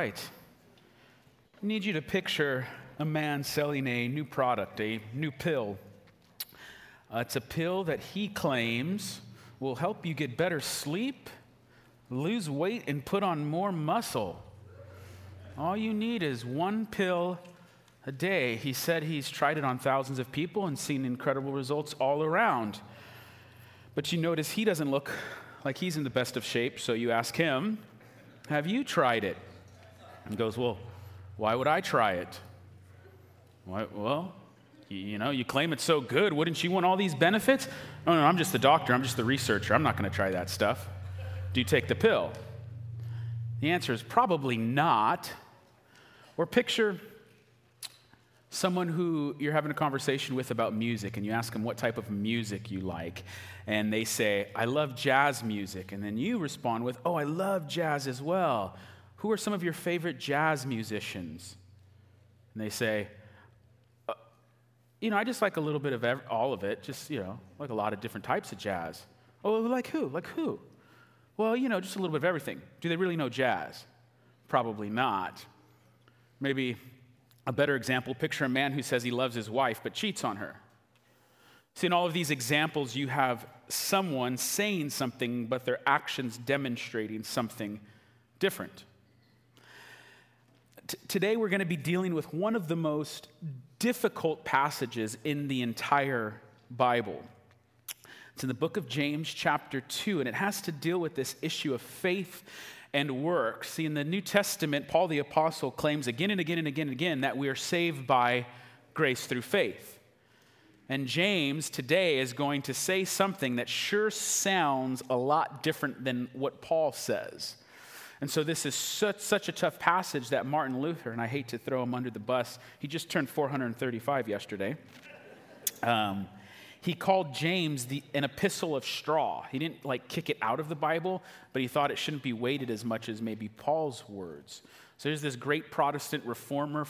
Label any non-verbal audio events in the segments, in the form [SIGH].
right. I need you to picture a man selling a new product, a new pill. Uh, it's a pill that he claims will help you get better sleep, lose weight, and put on more muscle. All you need is one pill a day. He said he's tried it on thousands of people and seen incredible results all around. But you notice he doesn't look like he's in the best of shape, so you ask him, Have you tried it? And goes, Well, why would I try it? Why, well, you know, you claim it's so good. Wouldn't you want all these benefits? Oh, no, I'm just the doctor. I'm just the researcher. I'm not going to try that stuff. Do you take the pill? The answer is probably not. Or picture someone who you're having a conversation with about music and you ask them what type of music you like and they say i love jazz music and then you respond with oh i love jazz as well who are some of your favorite jazz musicians? And they say uh, you know i just like a little bit of every, all of it just you know like a lot of different types of jazz. Oh like who? Like who? Well you know just a little bit of everything. Do they really know jazz? Probably not. Maybe a better example picture a man who says he loves his wife but cheats on her. See, in all of these examples, you have someone saying something, but their actions demonstrating something different. T- today, we're going to be dealing with one of the most difficult passages in the entire Bible. It's in the book of James, chapter 2, and it has to deal with this issue of faith and work. See, in the New Testament, Paul the Apostle claims again and again and again and again that we are saved by grace through faith. And James today is going to say something that sure sounds a lot different than what Paul says. And so, this is such, such a tough passage that Martin Luther, and I hate to throw him under the bus, he just turned 435 yesterday. Um, he called James the, an epistle of straw. He didn't like kick it out of the Bible, but he thought it shouldn't be weighted as much as maybe Paul's words. So there's this great Protestant reformer,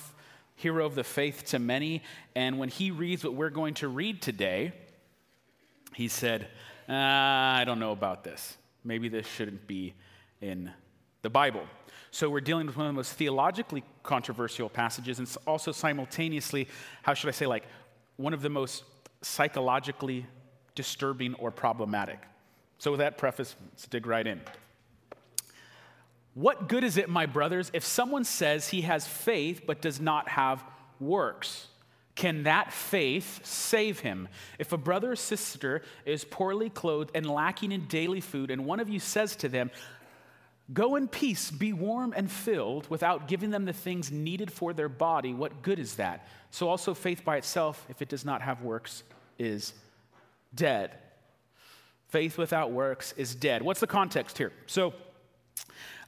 hero of the faith to many, and when he reads what we're going to read today, he said, ah, I don't know about this. Maybe this shouldn't be in the Bible. So we're dealing with one of the most theologically controversial passages, and also simultaneously, how should I say, like one of the most psychologically disturbing or problematic. So, with that preface, let's dig right in. What good is it, my brothers, if someone says he has faith but does not have works? Can that faith save him? If a brother or sister is poorly clothed and lacking in daily food, and one of you says to them, Go in peace, be warm and filled, without giving them the things needed for their body, what good is that? So also faith by itself, if it does not have works, is dead. Faith without works is dead. What's the context here? So,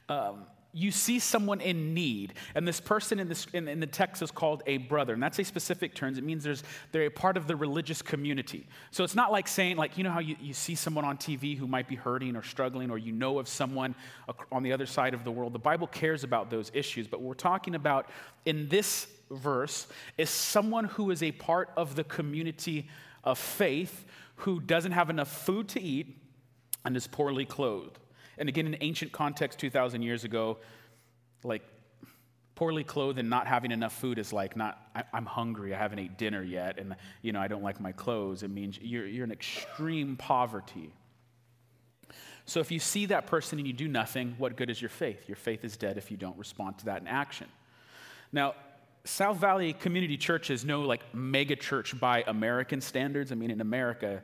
um, you see someone in need, and this person in, this, in, in, the text is called a brother, and that's a specific term. It means there's, they're a part of the religious community. So it's not like saying, like, you know how you, you see someone on TV who might be hurting or struggling, or you know of someone on the other side of the world. The Bible cares about those issues, but we're talking about in this verse is someone who is a part of the community of faith who doesn't have enough food to eat and is poorly clothed. And again, in ancient context, 2,000 years ago, like poorly clothed and not having enough food is like not I, am hungry i haven't ate dinner yet and you know i don't like my clothes. It means you're, you're in extreme poverty. So if you see that person and you do nothing what good is your faith? Your faith is dead if you don't respond to that in action. Now South Valley Community Church is no like mega church by American standards. I mean, in America,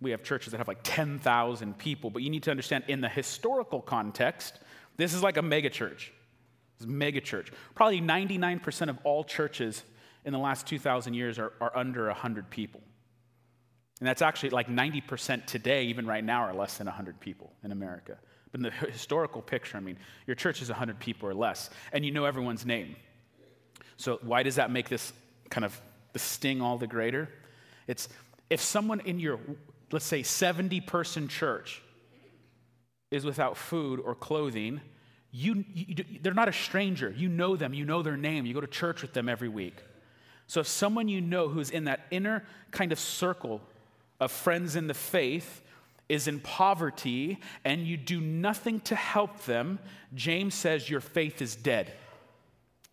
we have churches that have like 10,000 people, but you need to understand in the historical context, this is like a mega church. It's a mega church. Probably 99% of all churches in the last 2,000 years are, are under 100 people. And that's actually like 90% today, even right now, are less than 100 people in America. But in the historical picture, I mean, your church is 100 people or less, and you know everyone's name. So, why does that make this kind of the sting all the greater? It's if someone in your, let's say, 70 person church is without food or clothing, you, you, they're not a stranger. You know them, you know their name, you go to church with them every week. So, if someone you know who's in that inner kind of circle of friends in the faith is in poverty and you do nothing to help them, James says your faith is dead.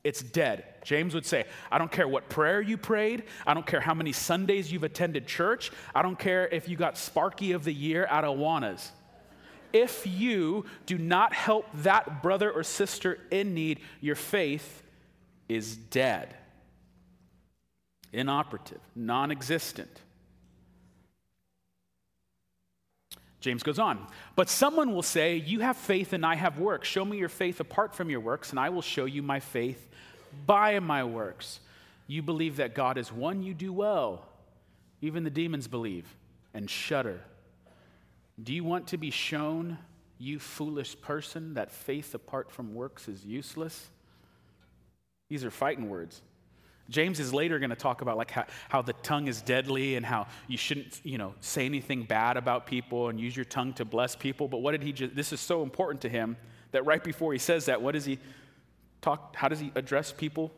It's dead. James would say, I don't care what prayer you prayed. I don't care how many Sundays you've attended church. I don't care if you got Sparky of the Year at Awana's. If you do not help that brother or sister in need, your faith is dead, inoperative, non existent. James goes on, but someone will say, You have faith and I have works. Show me your faith apart from your works, and I will show you my faith by my works. You believe that God is one, you do well. Even the demons believe and shudder. Do you want to be shown, you foolish person, that faith apart from works is useless? These are fighting words. James is later going to talk about like how, how, the tongue is deadly and how you shouldn't, you know, say anything bad about people and use your tongue to bless people. But what did he just, this is so important to him that right before he says that, what does he talk, how does he address people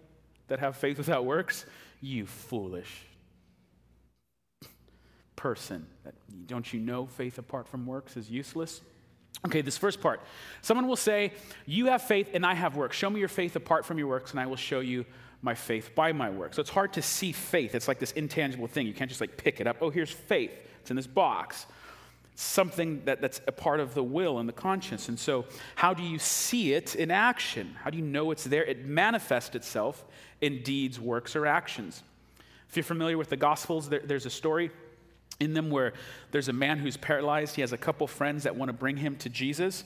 that have faith without works? You foolish person. Don't you know faith apart from works is useless? Okay, this first part. Someone will say, You have faith and I have works. Show me your faith apart from your works, and I will show you my faith by my work. So it's hard to see faith. It's like this intangible thing. You can't just like pick it up. Oh, here's faith. It's in this box. Something that, that's a part of the will and the conscience. And so, how do you see it in action? How do you know it's there? It manifests itself in deeds, works, or actions. If you're familiar with the Gospels, there, there's a story in them where there's a man who's paralyzed. He has a couple friends that want to bring him to Jesus.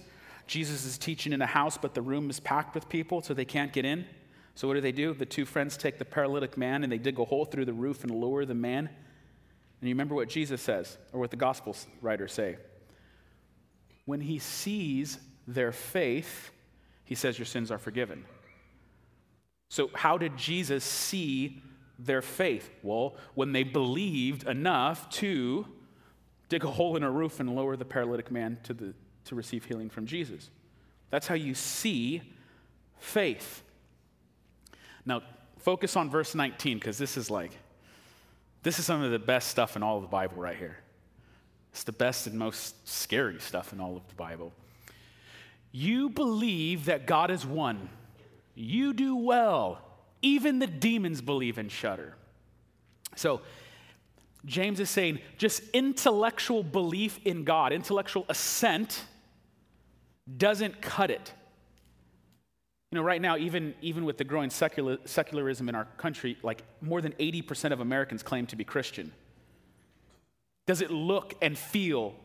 Jesus is teaching in a house, but the room is packed with people, so they can't get in. So, what do they do? The two friends take the paralytic man and they dig a hole through the roof and lower the man. And you remember what Jesus says, or what the gospel writers say. When he sees their faith, he says, Your sins are forgiven. So, how did Jesus see their faith? Well, when they believed enough to dig a hole in a roof and lower the paralytic man to, the, to receive healing from Jesus. That's how you see faith. Now, focus on verse 19 because this is like, this is some of the best stuff in all of the Bible right here. It's the best and most scary stuff in all of the Bible. You believe that God is one. You do well. Even the demons believe and shudder. So, James is saying just intellectual belief in God, intellectual assent, doesn't cut it. You know, right now, even, even with the growing secular, secularism in our country, like more than 80% of Americans claim to be Christian. Does it look and feel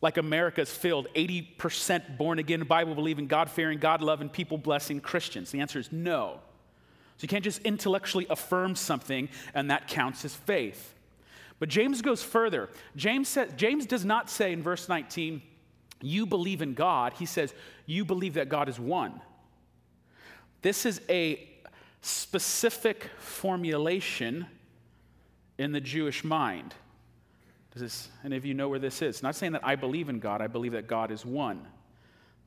like America's filled 80% born again, Bible believing, God fearing, God loving, people blessing Christians? The answer is no. So you can't just intellectually affirm something and that counts as faith. But James goes further. James, says, James does not say in verse 19, you believe in God. He says, you believe that God is one. This is a specific formulation in the Jewish mind. Does this, any of you know where this is? Not saying that I believe in God, I believe that God is one.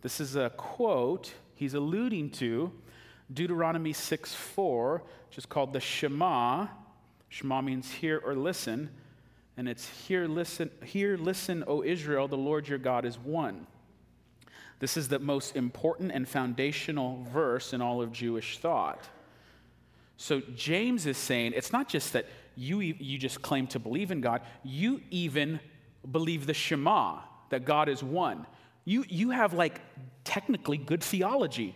This is a quote he's alluding to Deuteronomy 6 4, which is called the Shema. Shema means hear or listen. And it's hear, listen, hear, listen, O Israel, the Lord your God is one. This is the most important and foundational verse in all of Jewish thought. So James is saying it's not just that you, you just claim to believe in God, you even believe the Shema, that God is one. You, you have like technically good theology.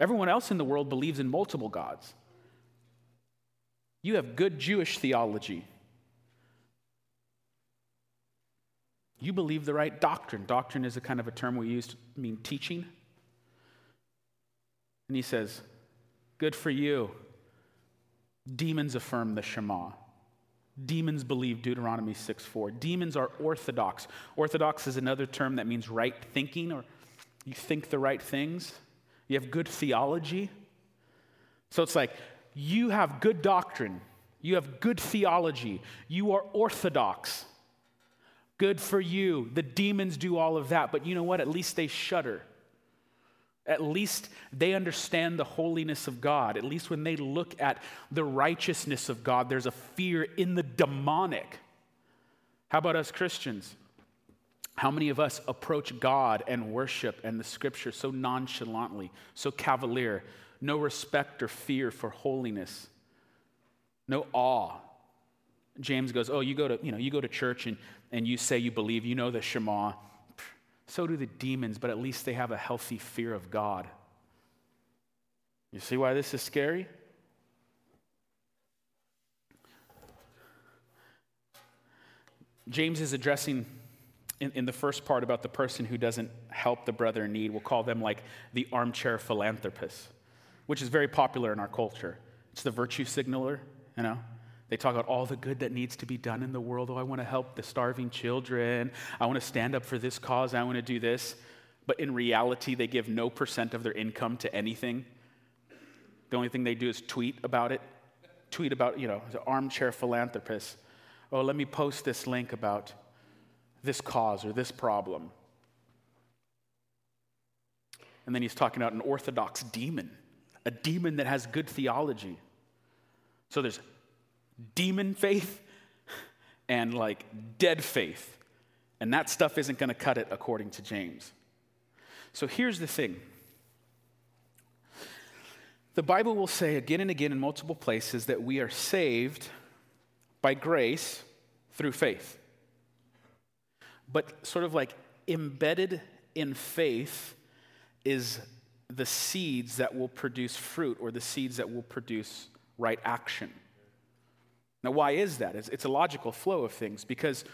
Everyone else in the world believes in multiple gods. You have good Jewish theology. You believe the right doctrine. Doctrine is a kind of a term we use to mean teaching. And he says, Good for you. Demons affirm the Shema. Demons believe Deuteronomy 6 4. Demons are orthodox. Orthodox is another term that means right thinking, or you think the right things. You have good theology. So it's like you have good doctrine, you have good theology, you are orthodox. Good for you. The demons do all of that, but you know what? At least they shudder. At least they understand the holiness of God. At least when they look at the righteousness of God, there's a fear in the demonic. How about us Christians? How many of us approach God and worship and the scripture so nonchalantly, so cavalier? no respect or fear for holiness, no awe. James goes, Oh, you go to, you know, you go to church and, and you say you believe, you know the Shema. So do the demons, but at least they have a healthy fear of God. You see why this is scary? James is addressing in, in, the first part about the person who doesn't help the brother in need. We'll call them like the armchair philanthropist, which is very popular in our culture. It's the virtue signaler, you know. They talk about all the good that needs to be done in the world. Oh, I want to help the starving children. I want to stand up for this cause. I want to do this. But in reality, they give no percent of their income to anything. The only thing they do is tweet about it. Tweet about, you know, the armchair philanthropist oh, let me post this link about this cause or this problem. And then he's talking about an orthodox demon, a demon that has good theology. So there's demon faith and like dead faith. And that stuff isn't going to cut it according to James. So here's the thing the Bible will say again and again in multiple places that we are saved by grace through faith. But sort of like embedded in faith is the seeds that will produce fruit or the seeds that will produce right action. Now, why is that? It's, it's, a logical flow of things because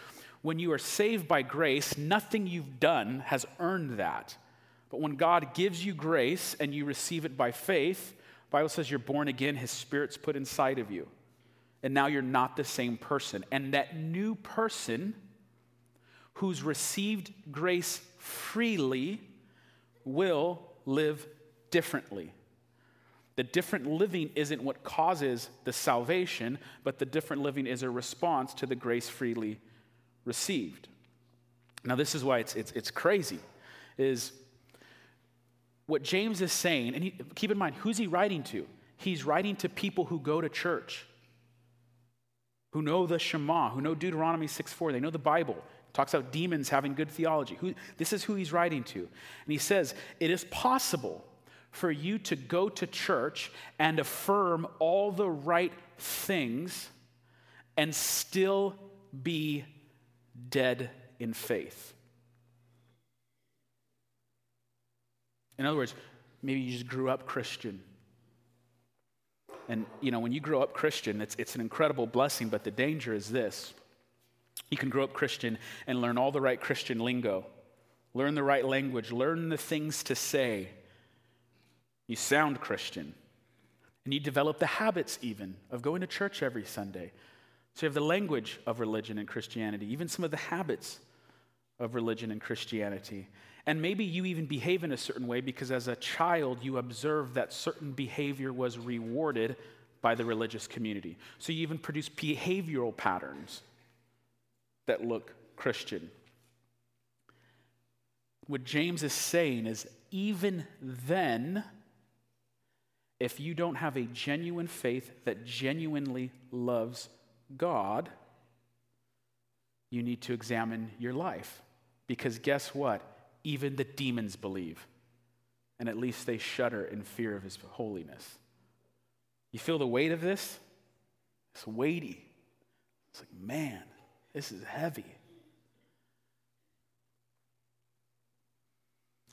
when you are saved by grace, nothing you've done has earned that. But when God gives you grace and you receive it by faith, Bible says you're born again, his spirit's put inside of you and now you're not the same person. And that new person who's received grace freely will live differently. The different living isn't what causes the salvation, but the different living is a response to the grace freely received. Now, this is why it's, it's, it's crazy, is what James is saying, and he, keep in mind, who's he writing to? He's writing to people who go to church who know the Shema, who know Deuteronomy 6 4. They know the Bible. talks about demons having good theology. Who, this is who he's writing to. And he says, It is possible for you to go to church and affirm all the right things and still be dead in faith. In other words, maybe you just grew up Christian and, you know, when you grow up Christian, it's, it's an incredible blessing, but the danger is this. You can grow up Christian and learn all the right Christian lingo, learn the right language, learn the things to say. You sound Christian. And you develop the habits, even, of going to church every Sunday. So you have the language of religion and Christianity, even some of the habits of religion and Christianity. And maybe you even behave in a certain way because as a child you observed that certain behavior was rewarded by the religious community. So you even produce behavioral patterns that look Christian. What James is saying is even then, if you don't have a genuine faith that genuinely loves God, you need to examine your life. Because guess what? Even the demons believe, and at least they shudder in fear of his holiness. You feel the weight of this? It's weighty. It's like, man, this is heavy.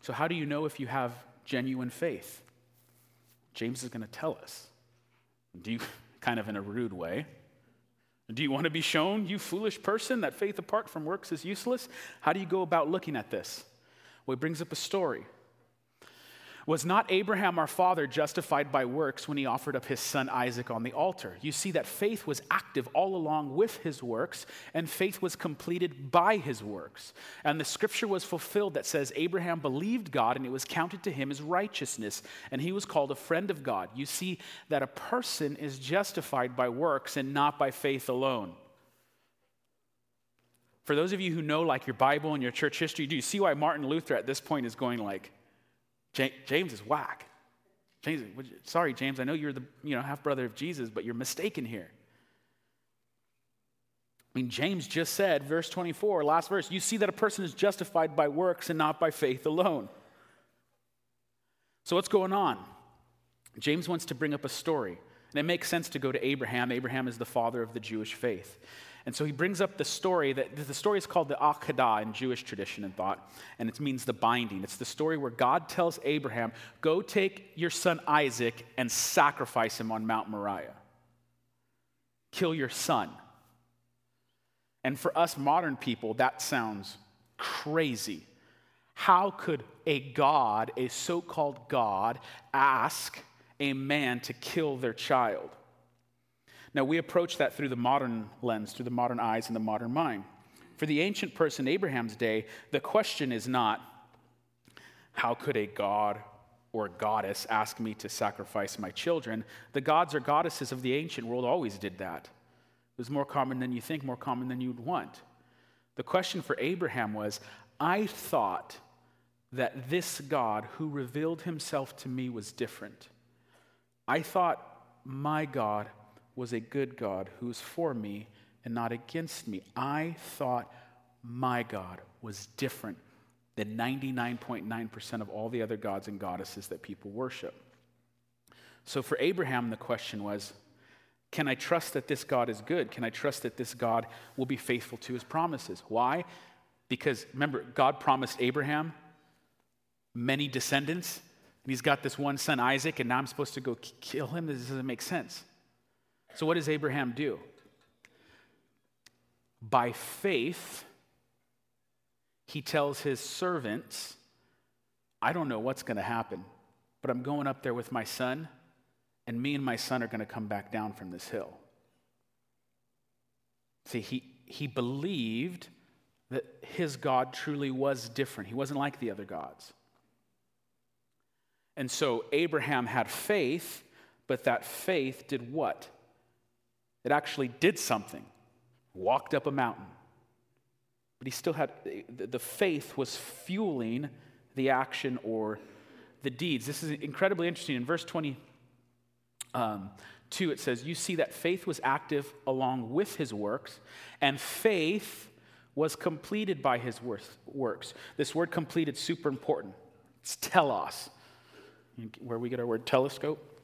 So, how do you know if you have genuine faith? James is going to tell us. Do you, [LAUGHS] kind of in a rude way, do you want to be shown, you foolish person, that faith apart from works is useless? How do you go about looking at this? Well, he brings up a story. Was not Abraham our father justified by works when he offered up his son Isaac on the altar? You see that faith was active all along with his works, and faith was completed by his works. And the scripture was fulfilled that says, Abraham believed God, and it was counted to him as righteousness, and he was called a friend of God. You see that a person is justified by works and not by faith alone. For those of you who know like your Bible and your church history, do you see why Martin Luther at this point is going like, James is whack. James, sorry, James, I know you're the you know, half brother of Jesus, but you're mistaken here. I mean, James just said, verse 24, last verse, you see that a person is justified by works and not by faith alone. So, what's going on? James wants to bring up a story. And it makes sense to go to Abraham. Abraham is the father of the Jewish faith. And so he brings up the story that the story is called the Akedah in Jewish tradition and thought, and it means the binding. It's the story where God tells Abraham, Go take your son Isaac and sacrifice him on Mount Moriah. Kill your son. And for us modern people, that sounds crazy. How could a God, a so called God, ask a man to kill their child? Now, we approach that through the modern lens, through the modern eyes and the modern mind. For the ancient person, Abraham's day, the question is not, how could a god or goddess ask me to sacrifice my children? The gods or goddesses of the ancient world always did that. It was more common than you think, more common than you'd want. The question for Abraham was I thought that this God who revealed himself to me was different. I thought my God was a good God who was for me and not against me. I thought my God was different than 99.9% of all the other gods and goddesses that people worship. So for Abraham, the question was can I trust that this God is good? Can I trust that this God will be faithful to his promises? Why? Because remember, God promised Abraham many descendants, and he's got this one son, Isaac, and now I'm supposed to go kill him? This doesn't make sense. So, what does Abraham do? By faith, he tells his servants, I don't know what's going to happen, but I'm going up there with my son, and me and my son are going to come back down from this hill. See, he, he believed that his God truly was different. He wasn't like the other gods. And so Abraham had faith, but that faith did what? It actually did something, walked up a mountain. But he still had, the faith was fueling the action or the deeds. This is incredibly interesting. In verse 22, um, it says, You see that faith was active along with his works, and faith was completed by his works. This word completed super important. It's telos, where we get our word telescope.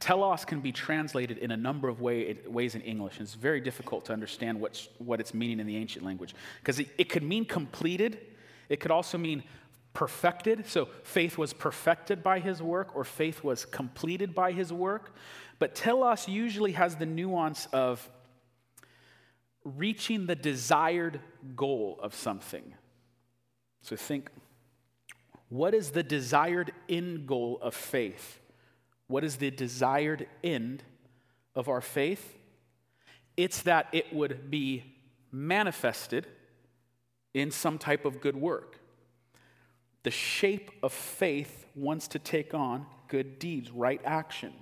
Telos can be translated in a number of way, ways in English, and it's very difficult to understand what's, what it's meaning in the ancient language. Because it, it could mean completed, it could also mean perfected. So faith was perfected by his work, or faith was completed by his work. But telos usually has the nuance of reaching the desired goal of something. So think what is the desired end goal of faith? What is the desired end of our faith? It's that it would be manifested in some type of good work. The shape of faith wants to take on good deeds, right action.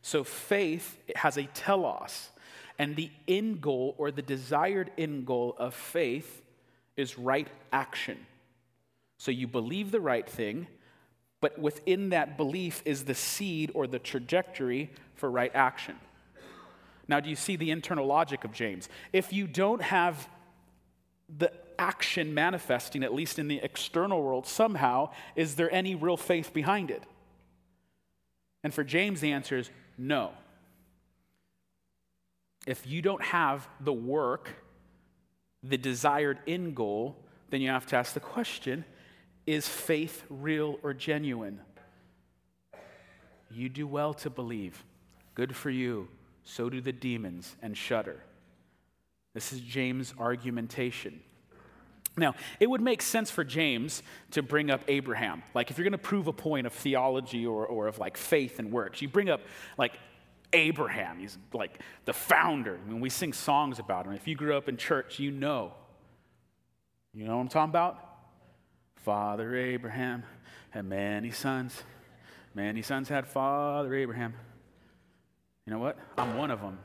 So faith has a telos, and the end goal or the desired end goal of faith is right action. So you believe the right thing, but within that belief is the seed or the trajectory for right action. Now, do you see the internal logic of James? If you don't have the action manifesting, at least in the external world, somehow, is there any real faith behind it? And for James, the answer is no. If you don't have the work, the desired end goal, then you have to ask the question is faith real or genuine? You do well to believe. Good for you. So do the demons and shudder. This is James' argumentation. Now, it would make sense for James to bring up Abraham. Like, if you're going to prove a point of theology or, or of like faith and works, you bring up like Abraham. He's like the founder. When we sing songs about him, if you grew up in church, you know. You know what I'm talking about? Father Abraham had many sons. Many sons had Father Abraham. You know what? I'm one of them.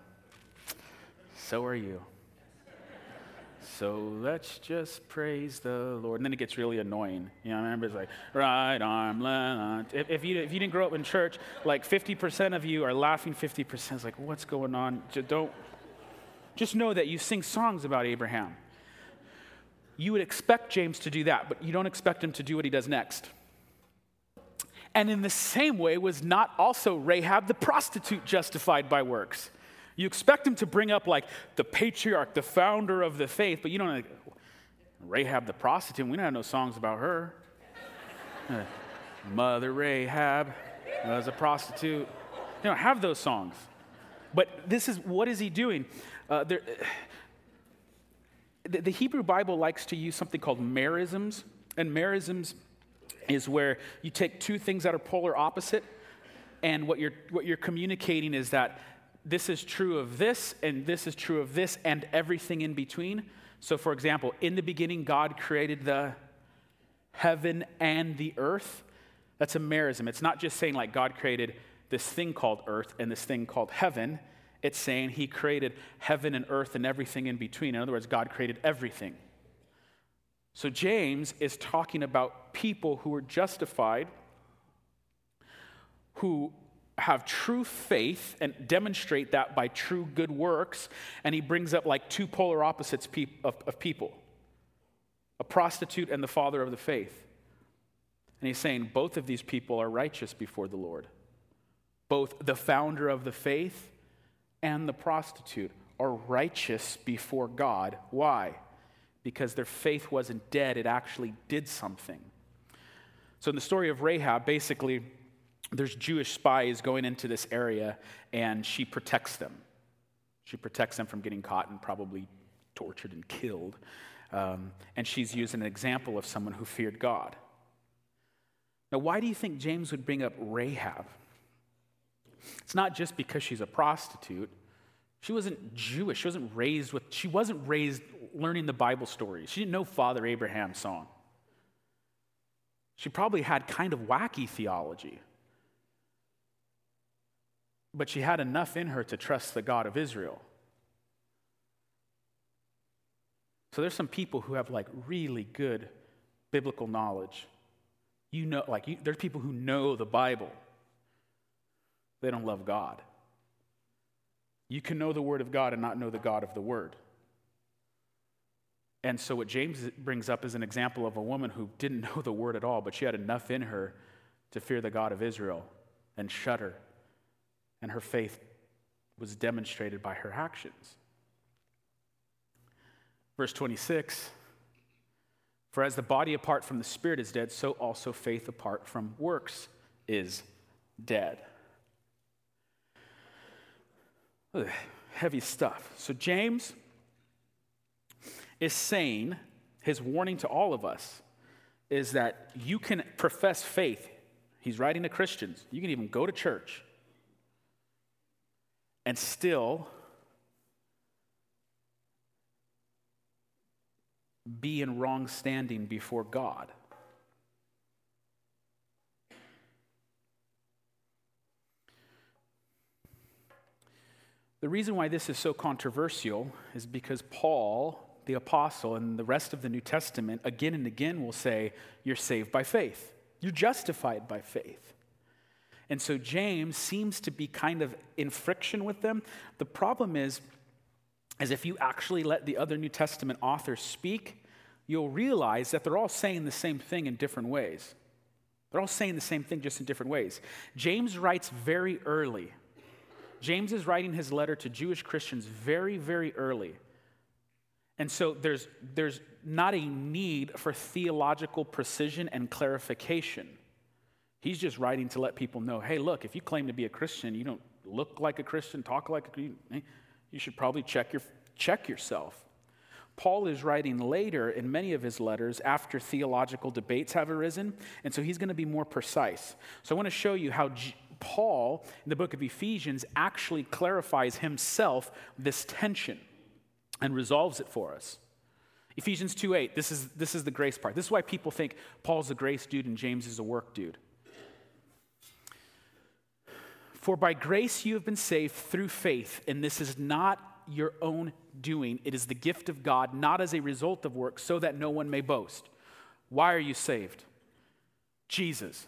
So are you. So let's just praise the Lord. And then it gets really annoying. You know, I remember it's like, right arm, left. If, if, you, if you didn't grow up in church, like 50% of you are laughing 50%. It's like, what's going on? Just don't, just know that you sing songs about Abraham you would expect James to do that, but you don't expect him to do what he does next. And in the same way, was not also Rahab the prostitute justified by works? You expect him to bring up like the patriarch, the founder of the faith, but you don't like, Rahab the prostitute. We don't have no songs about her. Mother Rahab was a prostitute. You don't have those songs. But this is what is he doing? Uh, there, the, the Hebrew Bible likes to use something called merisms, and merisms is where you take two things that are polar opposite, and what you're, what you're communicating is that this is true of this, and this is true of this, and everything in between. So, for example, in the beginning, God created the heaven and the earth. That's a merism. It's not just saying like God created this thing called earth and this thing called heaven. It's saying he created heaven and earth and everything in between. In other words, God created everything. So James is talking about people who are justified, who have true faith and demonstrate that by true good works. And he brings up like two polar opposites of, people a prostitute and the father of the faith. And he's saying both of these people are righteous before the Lord. Both the founder of the faith and the prostitute are righteous before God. Why? Because their faith wasn't dead, it actually did something. So, in the story of Rahab, basically, there's Jewish spies going into this area, and she protects them. She protects them from getting caught and probably tortured and killed. Um, and she's using an example of someone who feared God. Now, why do you think James would bring up Rahab? It's not just because she's a prostitute. She wasn't Jewish. She wasn't raised with, she wasn't raised learning the Bible stories. She didn't know Father Abraham's song. She probably had kind of wacky theology. But she had enough in her to trust the God of Israel. So there's some people who have like really good biblical knowledge. You know, like you, there's people who know the Bible. They don't love God. You can know the Word of God and not know the God of the Word. And so, what James brings up is an example of a woman who didn't [LAUGHS] know the Word at all, but she had enough in her to fear the God of Israel and shudder. And her faith was demonstrated by her actions. Verse 26 For as the body apart from the spirit is dead, so also faith apart from works is dead. Heavy stuff. So, James is saying, his warning to all of us is that you can profess faith. He's writing to Christians. You can even go to church and still be in wrong standing before God. The reason why this is so controversial is because Paul, the apostle, and the rest of the New Testament again and again will say, You're saved by faith, you're justified by faith. And so James seems to be kind of in friction with them. The problem is, is if you actually let the other New Testament authors speak, you'll realize that they're all saying the same thing in different ways. They're all saying the same thing just in different ways. James writes very early James is writing his letter to Jewish Christians very, very early. And so there's, there's not a need for theological precision and clarification. He's just writing to let people know hey, look, if you claim to be a Christian, you don't look like a Christian, talk like a Christian, you should probably check, your, check yourself. Paul is writing later in many of his letters after theological debates have arisen, and so he's going to be more precise. So I want to show you how G- Paul, in the book of Ephesians, actually clarifies himself this tension and resolves it for us. Ephesians 2 8, this is, this is the grace part. This is why people think Paul's a grace dude and James is a work dude. For by grace you have been saved through faith, and this is not your own doing. It is the gift of God, not as a result of work, so that no one may boast. Why are you saved? Jesus,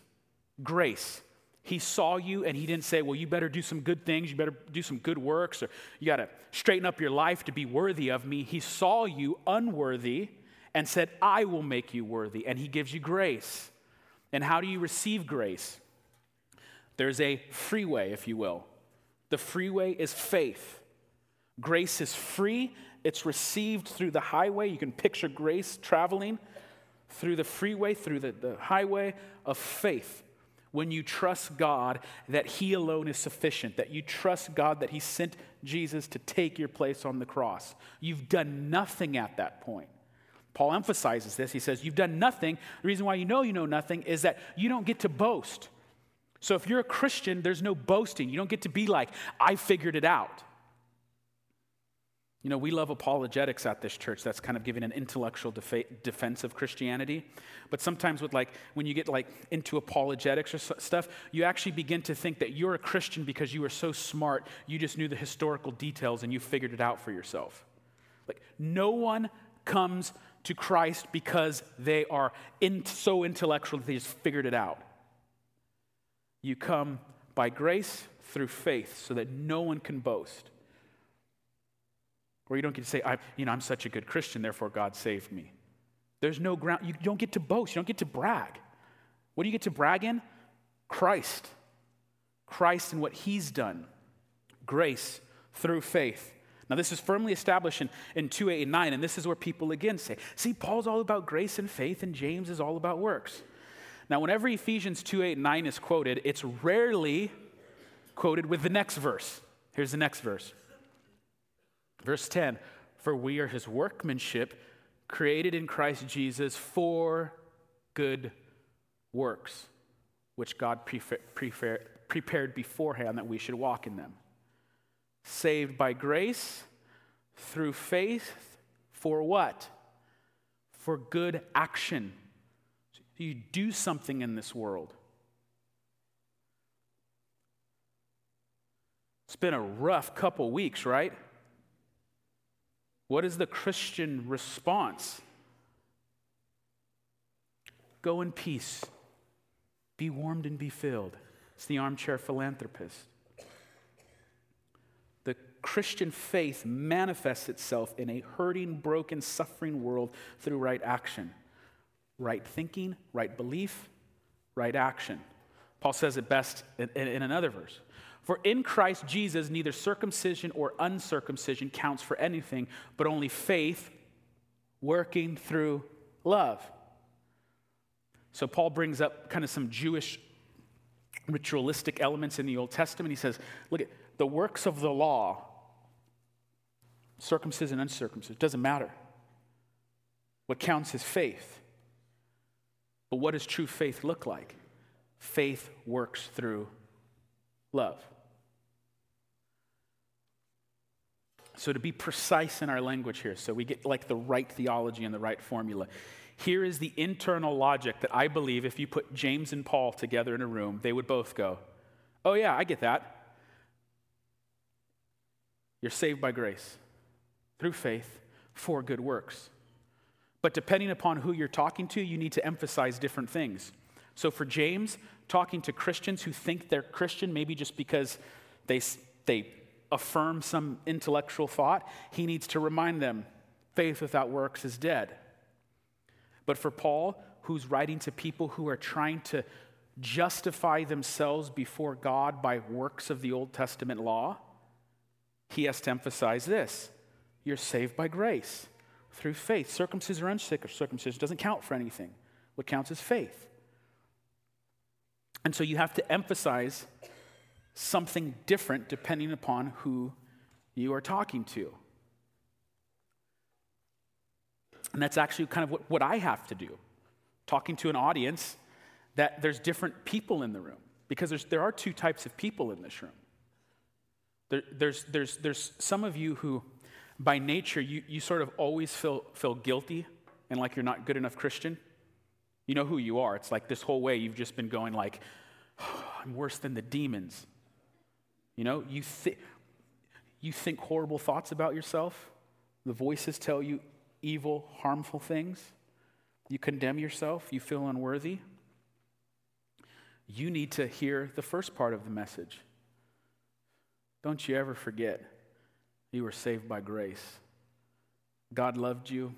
grace, he saw you and he didn't say, Well, you better do some good things, you better do some good works, or you got to straighten up your life to be worthy of me. He saw you unworthy and said, I will make you worthy. And he gives you grace. And how do you receive grace? There's a freeway, if you will. The freeway is faith. Grace is free, it's received through the highway. You can picture grace traveling through the freeway, through the, the highway of faith. When you trust God that He alone is sufficient, that you trust God that He sent Jesus to take your place on the cross. You've done nothing at that point. Paul emphasizes this. He says, You've done nothing. The reason why you know you know nothing is that you don't get to boast. So if you're a Christian, there's no boasting. You don't get to be like, I figured it out. You know, we love apologetics at this church. That's kind of giving an intellectual def- defense of Christianity. But sometimes, with like, when you get like into apologetics or stuff, you actually begin to think that you're a Christian because you are so smart, you just knew the historical details and you figured it out for yourself. Like, no one comes to Christ because they are in, so intellectual that they just figured it out. You come by grace through faith so that no one can boast. Or you don't get to say, I, you know, I'm such a good Christian, therefore God saved me. There's no ground, you don't get to boast, you don't get to brag. What do you get to brag in? Christ. Christ and what he's done. Grace through faith. Now, this is firmly established in, in 2, 8, and 9, and this is where people again say, see, Paul's all about grace and faith, and James is all about works. Now, whenever Ephesians 2, 8, and 9 is quoted, it's rarely quoted with the next verse. Here's the next verse. Verse 10 For we are his workmanship, created in Christ Jesus for good works, which God prepared beforehand that we should walk in them saved by grace through faith for what? For good action. You do something in this world. It's been a rough couple weeks, right? What is the Christian response? Go in peace. Be warmed and be filled. It's the armchair philanthropist. The Christian faith manifests itself in a hurting, broken, suffering world through right action. Right thinking, right belief, right action. Paul says it best in, in, in another verse. For in Christ Jesus, neither circumcision or uncircumcision counts for anything, but only faith working through love. So Paul brings up kind of some Jewish ritualistic elements in the Old Testament. He says, look at the works of the law circumcision, uncircumcision, doesn't matter. What counts is faith. But what does true faith look like? Faith works through love. So, to be precise in our language here, so we get like the right theology and the right formula, here is the internal logic that I believe if you put James and Paul together in a room, they would both go, Oh, yeah, I get that. You're saved by grace through faith for good works. But depending upon who you're talking to, you need to emphasize different things. So for James, talking to Christians who think they're Christian, maybe just because they, they affirm some intellectual thought, he needs to remind them faith without works is dead. But for Paul, who's writing to people who are trying to justify themselves before God by works of the Old Testament law, he has to emphasize this you're saved by grace through faith. Circumcision or uncircumcision doesn't count for anything. What counts is faith. And so you have to emphasize something different depending upon who you are talking to. And that's actually kind of what, what I have to do. Talking to an audience that there's different people in the room because there are two types of people in this room. There, there's, there's, there's some of you who by nature, you, you sort of always feel, feel guilty and like you're not good enough Christian. You know who you are. It's like this whole way you've just been going like, oh, [SIGHS] I'm worse than the demons. You know, you, th- you think horrible thoughts about yourself. The voices tell you evil, harmful things. You condemn yourself. You feel unworthy. You need to hear the first part of the message. Don't you ever forget you were saved by grace. God loved you,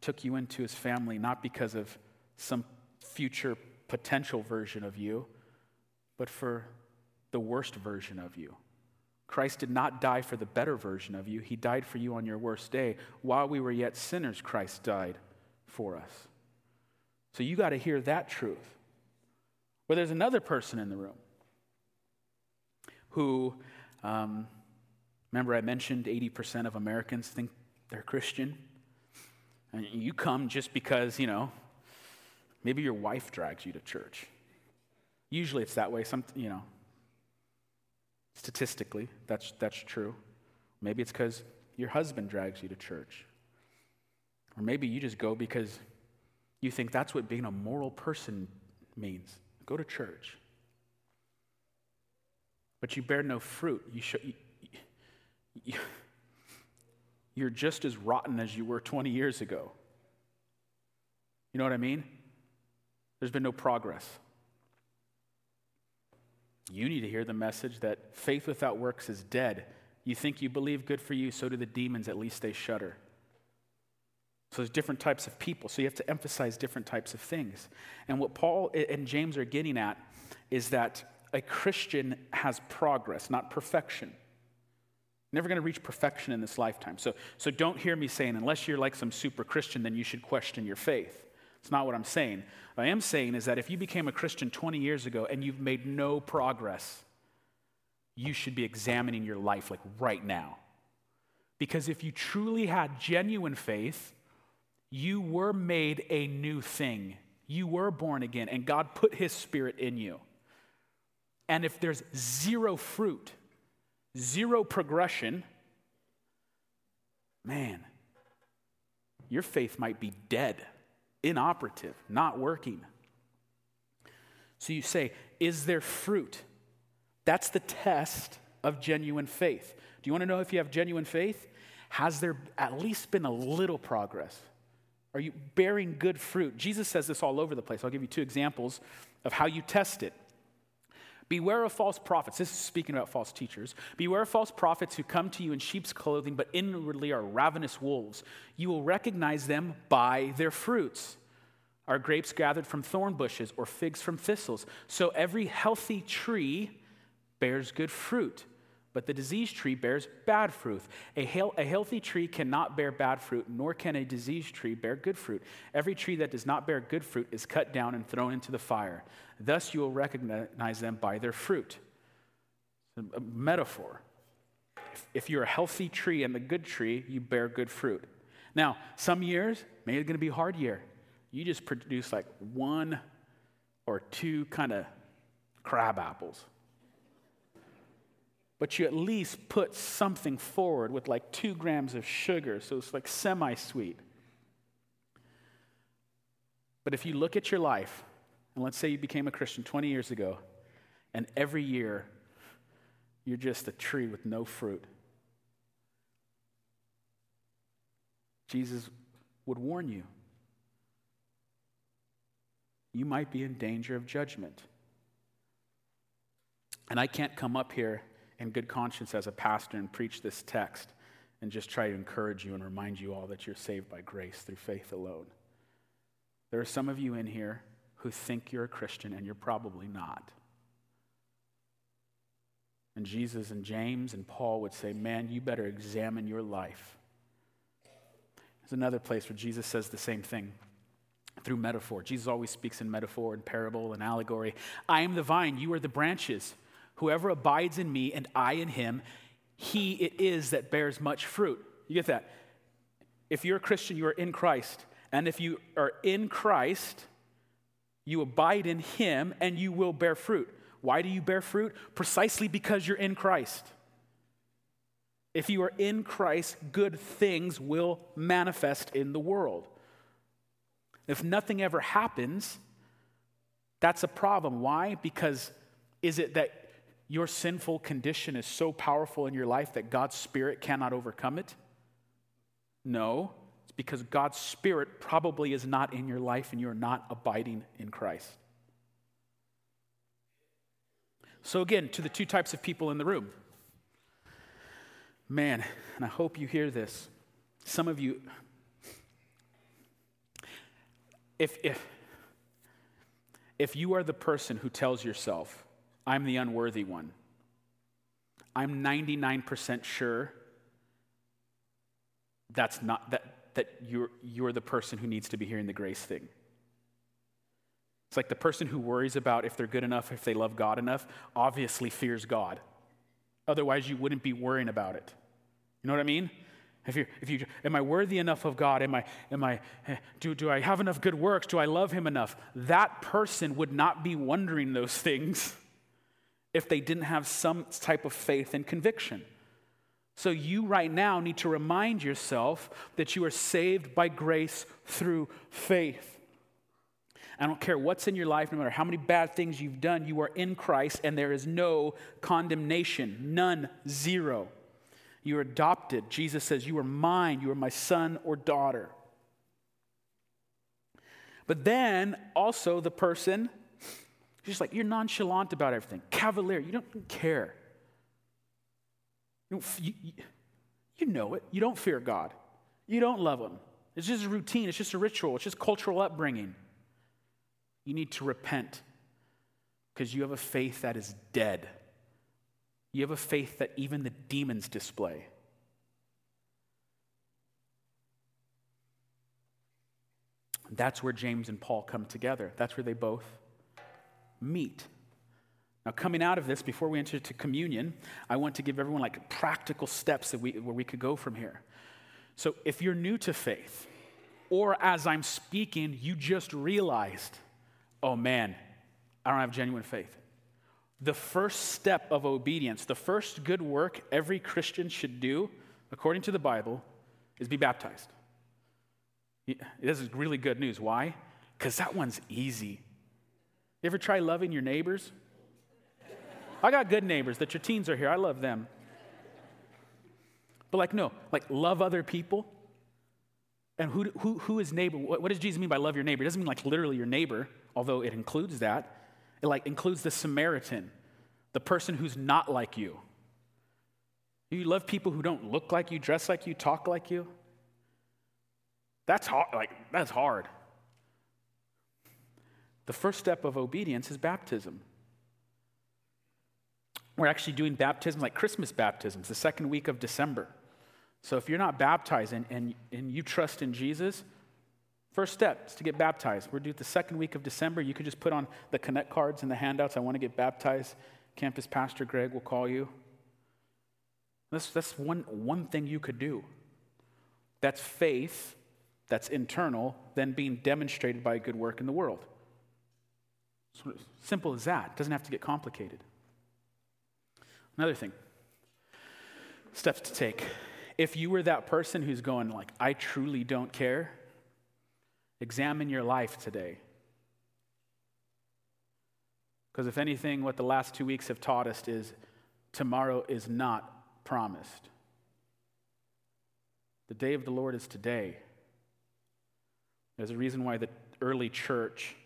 took you into his family, not because of some future potential version of you, but for the worst version of you. Christ did not die for the better version of you. He died for you on your worst day. While we were yet sinners, Christ died for us. So you got to hear that truth. But there's another person in the room who, um, remember, I mentioned 80% of Americans think they're Christian. And you come just because, you know, maybe your wife drags you to church. Usually it's that way. Some, you know, Statistically, that's, that's true. Maybe it's because your husband drags you to church. Or maybe you just go because you think that's what being a moral person means. Go to church. But you bear no fruit. You show, you, you, you're just as rotten as you were 20 years ago. You know what I mean? There's been no progress. You need to hear the message that faith without works is dead. You think you believe good for you, so do the demons, at least they shudder. So there's different types of people. So you have to emphasize different types of things. And what Paul and James are getting at is that a Christian has progress, not perfection. Never going to reach perfection in this lifetime. So, so don't hear me saying, unless you're like some super Christian, then you should question your faith. It's not what I'm saying. What I am saying is that if you became a Christian 20 years ago and you've made no progress, you should be examining your life like right now. Because if you truly had genuine faith, you were made a new thing. You were born again, and God put His Spirit in you. And if there's zero fruit, zero progression, man, your faith might be dead inoperative, not working. So you say, Is there fruit? That's the test of genuine faith. Do you want to know if you have genuine faith? Has there at least been a little progress? Are you bearing good fruit? Jesus says this all over the place. I'll give you two examples of how you test it. Beware of false prophets. This is speaking about false teachers. Beware of false prophets who come to you in sheep's clothing, but inwardly are ravenous wolves. You will recognize them by their fruits. Are grapes gathered from thorn bushes or figs from thistles? So every healthy tree bears good fruit, but the diseased tree bears bad fruit. A, he- a healthy tree cannot bear bad fruit, nor can a diseased tree bear good fruit. Every tree that does not bear good fruit is cut down and thrown into the fire. Thus you will recognize them by their fruit. A metaphor. If, if you're a healthy tree and the good tree, you bear good fruit. Now, some years, maybe it's going to be a hard year. You just produce like one or two kind of crab apples. But you at least put something forward with like two grams of sugar, so it's like semi sweet. But if you look at your life, and let's say you became a Christian 20 years ago, and every year you're just a tree with no fruit, Jesus would warn you. You might be in danger of judgment. And I can't come up here in good conscience as a pastor and preach this text and just try to encourage you and remind you all that you're saved by grace through faith alone. There are some of you in here who think you're a Christian and you're probably not. And Jesus and James and Paul would say, Man, you better examine your life. There's another place where Jesus says the same thing through metaphor. Jesus always speaks in metaphor and parable and allegory. I am the vine, you are the branches. Whoever abides in me and I in him, he it is that bears much fruit. You get that? If you're a Christian, you are in Christ. And if you are in Christ, you abide in him and you will bear fruit. Why do you bear fruit? Precisely because you're in Christ. If you are in Christ, good things will manifest in the world. If nothing ever happens, that's a problem. Why? Because is it that your sinful condition is so powerful in your life that God's Spirit cannot overcome it? No, it's because God's Spirit probably is not in your life and you're not abiding in Christ. So, again, to the two types of people in the room. Man, and I hope you hear this. Some of you, if, if, if you are the person who tells yourself, I'm the unworthy one. I'm 99% sure that's not that, that you're, you're the person who needs to be hearing the grace thing. It's like the person who worries about if they're good enough, if they love God enough, obviously fears God. Otherwise, you wouldn't be worrying about it. You know what I mean? If you, if you, am I worthy enough of God? Am I, am I, do, do I have enough good works? Do I love Him enough? That person would not be wondering those things [LAUGHS] if they didn't have some type of faith and conviction. So, you right now need to remind yourself that you are saved by grace through faith. I don't care what's in your life, no matter how many bad things you've done, you are in Christ and there is no condemnation. None, zero. You're adopted. Jesus says, You are mine. You are my son or daughter. But then also the person, just like you're nonchalant about everything, cavalier, you don't care. You, don't, you, you know it. You don't fear God. You don't love Him. It's just a routine, it's just a ritual, it's just cultural upbringing. You need to repent because you have a faith that is dead. You have a faith that even the demons display. That's where James and Paul come together. That's where they both meet. Now, coming out of this, before we enter to communion, I want to give everyone like practical steps that we, where we could go from here. So, if you're new to faith, or as I'm speaking, you just realized, oh man, I don't have genuine faith. The first step of obedience, the first good work every Christian should do, according to the Bible, is be baptized. This is really good news. Why? Because that one's easy. You ever try loving your neighbors? I got good neighbors that your teens are here. I love them. But, like, no, like, love other people. And who, who, who is neighbor? What, what does Jesus mean by love your neighbor? It doesn't mean like literally your neighbor, although it includes that. It like includes the Samaritan, the person who's not like you. You love people who don't look like you, dress like you, talk like you. That's hard. Like that's hard. The first step of obedience is baptism. We're actually doing baptism like Christmas baptisms, the second week of December. So if you're not baptized and, and, and you trust in Jesus, First step is to get baptized. We're due the second week of December. You could just put on the connect cards and the handouts. I want to get baptized. Campus Pastor Greg will call you. That's, that's one, one thing you could do. That's faith, that's internal, then being demonstrated by good work in the world. Simple as that. It doesn't have to get complicated. Another thing steps to take. If you were that person who's going, like, I truly don't care, Examine your life today. Because if anything, what the last two weeks have taught us is tomorrow is not promised. The day of the Lord is today. There's a reason why the early church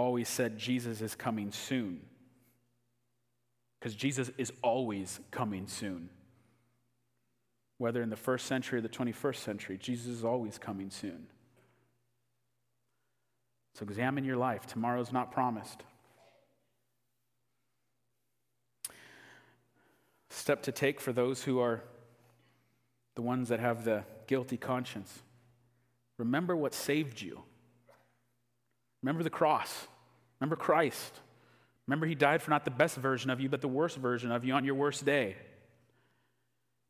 always said Jesus is coming soon. Because Jesus is always coming soon. Whether in the first century or the 21st century, Jesus is always coming soon. So examine your life. Tomorrow's not promised. Step to take for those who are the ones that have the guilty conscience. Remember what saved you. Remember the cross. Remember Christ. Remember, He died for not the best version of you, but the worst version of you on your worst day.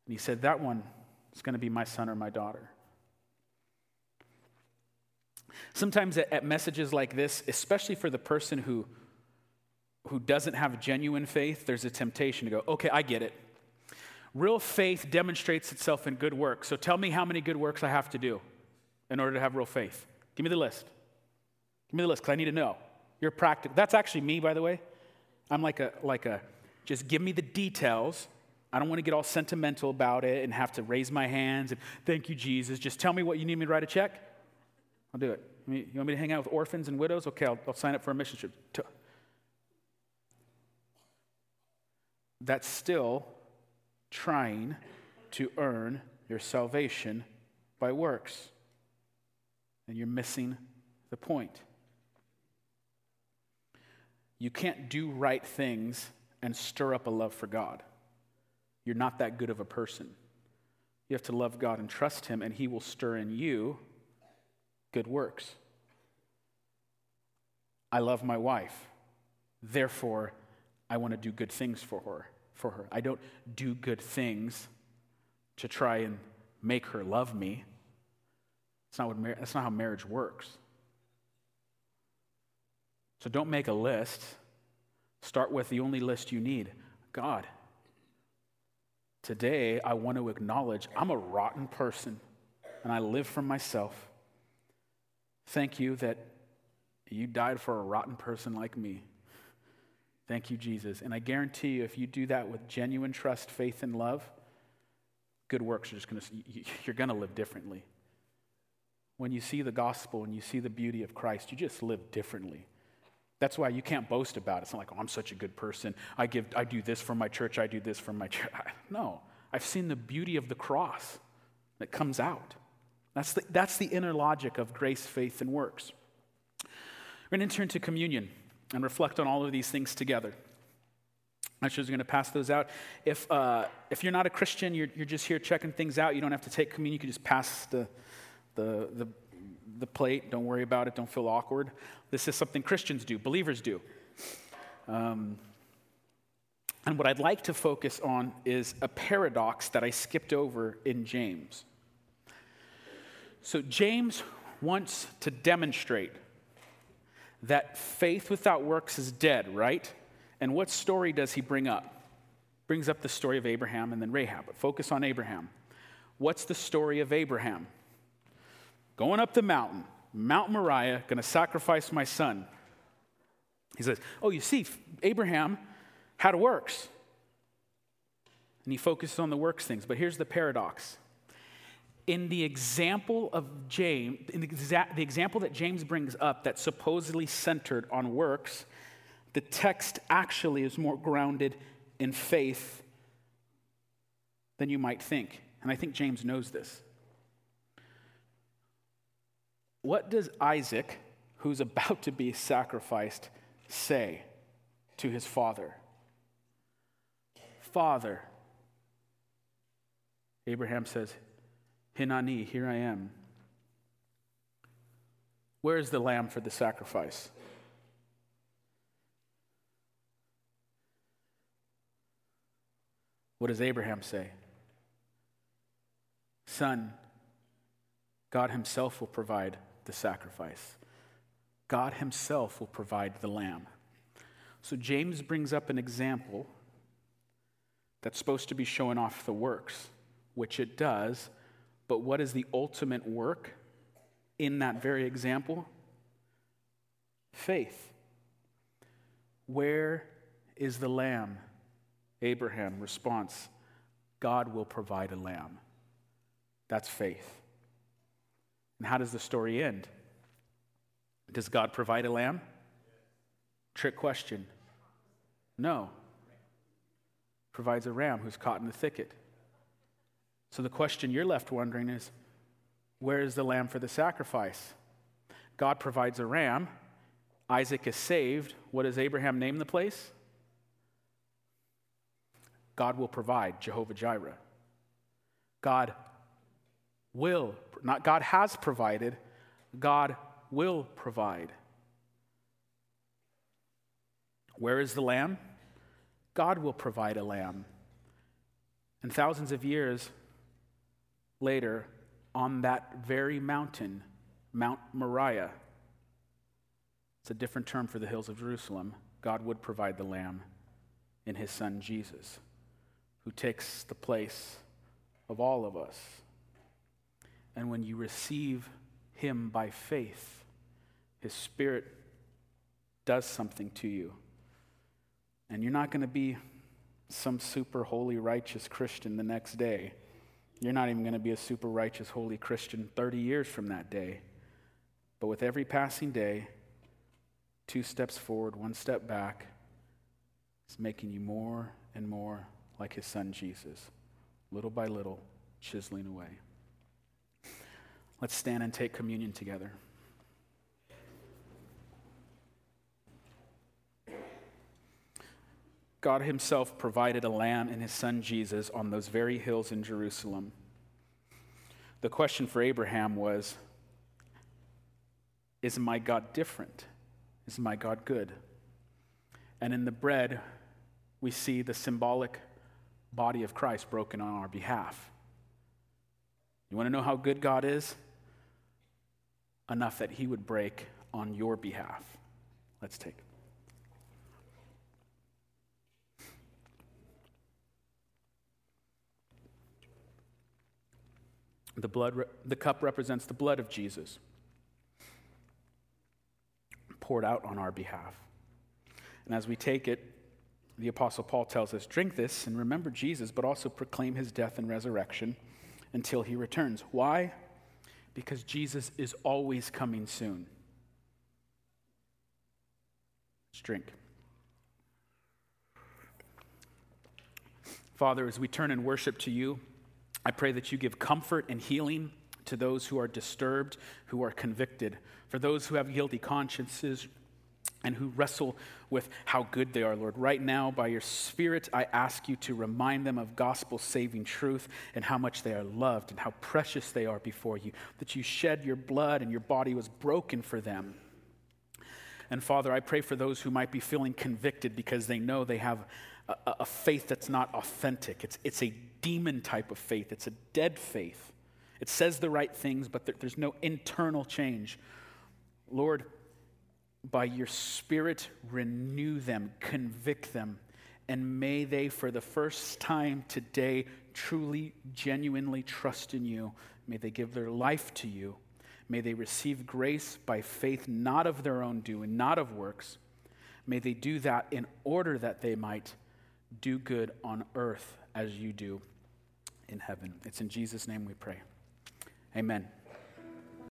And He said, That one is going to be my son or my daughter. Sometimes at, messages like this, especially for the person who, who doesn't have genuine faith, there's a temptation to go, okay, I get it. Real faith demonstrates itself in good works. So tell me how many good works I have to do in order to have real faith. Give me the list. Give me the list because I need to know. You're practical. That's actually me, by the way. I'm like a like a just give me the details. I don't want to get all sentimental about it and have to raise my hands and thank you, Jesus. Just tell me what you need me to write a check. I'll do it. You want me to hang out with orphans and widows? Okay, I'll, I'll sign up for a mission trip. That's still trying to earn your salvation by works. And you're missing the point. You can't do right things and stir up a love for God. You're not that good of a person. You have to love God and trust Him, and He will stir in you good works. I love my wife. Therefore, I want to do good things for her. For her. I don't do good things to try and make her love me. That's not, what that's not how marriage works. So don't make a list. Start with the only list you need God. Today, I want to acknowledge I'm a rotten person and I live for myself. Thank you that you died for a rotten person like me. Thank you, Jesus. And I guarantee you, if you do that with genuine trust, faith, and love, good works are just going to, you're going to live differently. When you see the gospel and you see the beauty of Christ, you just live differently. That's why you can't boast about it. It's not like, oh, I'm such a good person. I, give, I do this for my church. I do this for my church. No, I've seen the beauty of the cross that comes out. That's the, that's the inner logic of grace, faith, and works. We're going to turn to communion and reflect on all of these things together. Ushers are going to pass those out. If, uh, if you're not a Christian, you're, you're just here checking things out, you don't have to take communion. You can just pass the, the, the, the plate. Don't worry about it. Don't feel awkward. This is something Christians do, believers do. Um, and what I'd like to focus on is a paradox that I skipped over in James. So, James wants to demonstrate that faith without works is dead, right? And what story does he bring up? Brings up the story of Abraham and then Rahab. But focus on Abraham. What's the story of Abraham? Going up the mountain, Mount Moriah, going to sacrifice my son. He says, Oh, you see, Abraham had works. And he focuses on the works things. But here's the paradox in the example of James, in the, exa- the example that James brings up that's supposedly centered on works, the text actually is more grounded in faith than you might think. And I think James knows this. What does Isaac, who's about to be sacrificed, say to his father? Father. Abraham says, Hineni, here I am. Where is the lamb for the sacrifice? What does Abraham say? Son, God Himself will provide the sacrifice. God Himself will provide the lamb. So James brings up an example that's supposed to be showing off the works, which it does but what is the ultimate work in that very example? Faith. Where is the lamb? Abraham response God will provide a lamb. That's faith. And how does the story end? Does God provide a lamb? Trick question. No. Provides a ram who's caught in the thicket. So the question you're left wondering is where is the lamb for the sacrifice? God provides a ram. Isaac is saved. What does Abraham name the place? God will provide, Jehovah Jireh. God will, not God has provided, God will provide. Where is the lamb? God will provide a lamb. And thousands of years later on that very mountain, Mount Moriah. It's a different term for the hills of Jerusalem. God would provide the lamb in his son Jesus, who takes the place of all of us. And when you receive him by faith, his spirit does something to you. And you're not going to be some super holy, righteous Christian the next day. You're not even going to be a super righteous, holy Christian 30 years from that day. But with every passing day, two steps forward, one step back, it's making you more and more like his son Jesus, little by little, chiseling away. Let's stand and take communion together. God Himself provided a lamb in His Son Jesus on those very hills in Jerusalem. The question for Abraham was Is my God different? Is my God good? And in the bread, we see the symbolic body of Christ broken on our behalf. You want to know how good God is? Enough that He would break on your behalf. Let's take. The, blood, the cup represents the blood of Jesus poured out on our behalf. And as we take it, the Apostle Paul tells us drink this and remember Jesus, but also proclaim his death and resurrection until he returns. Why? Because Jesus is always coming soon. Let's drink. Father, as we turn and worship to you, I pray that you give comfort and healing to those who are disturbed, who are convicted, for those who have guilty consciences and who wrestle with how good they are, Lord. Right now, by your Spirit, I ask you to remind them of gospel saving truth and how much they are loved and how precious they are before you, that you shed your blood and your body was broken for them. And Father, I pray for those who might be feeling convicted because they know they have a, a faith that's not authentic. It's, it's a demon type of faith, it's a dead faith. It says the right things, but there, there's no internal change. Lord, by your Spirit, renew them, convict them, and may they, for the first time today, truly, genuinely trust in you. May they give their life to you. May they receive grace by faith, not of their own doing, not of works. May they do that in order that they might do good on earth as you do in heaven. It's in Jesus' name we pray. Amen.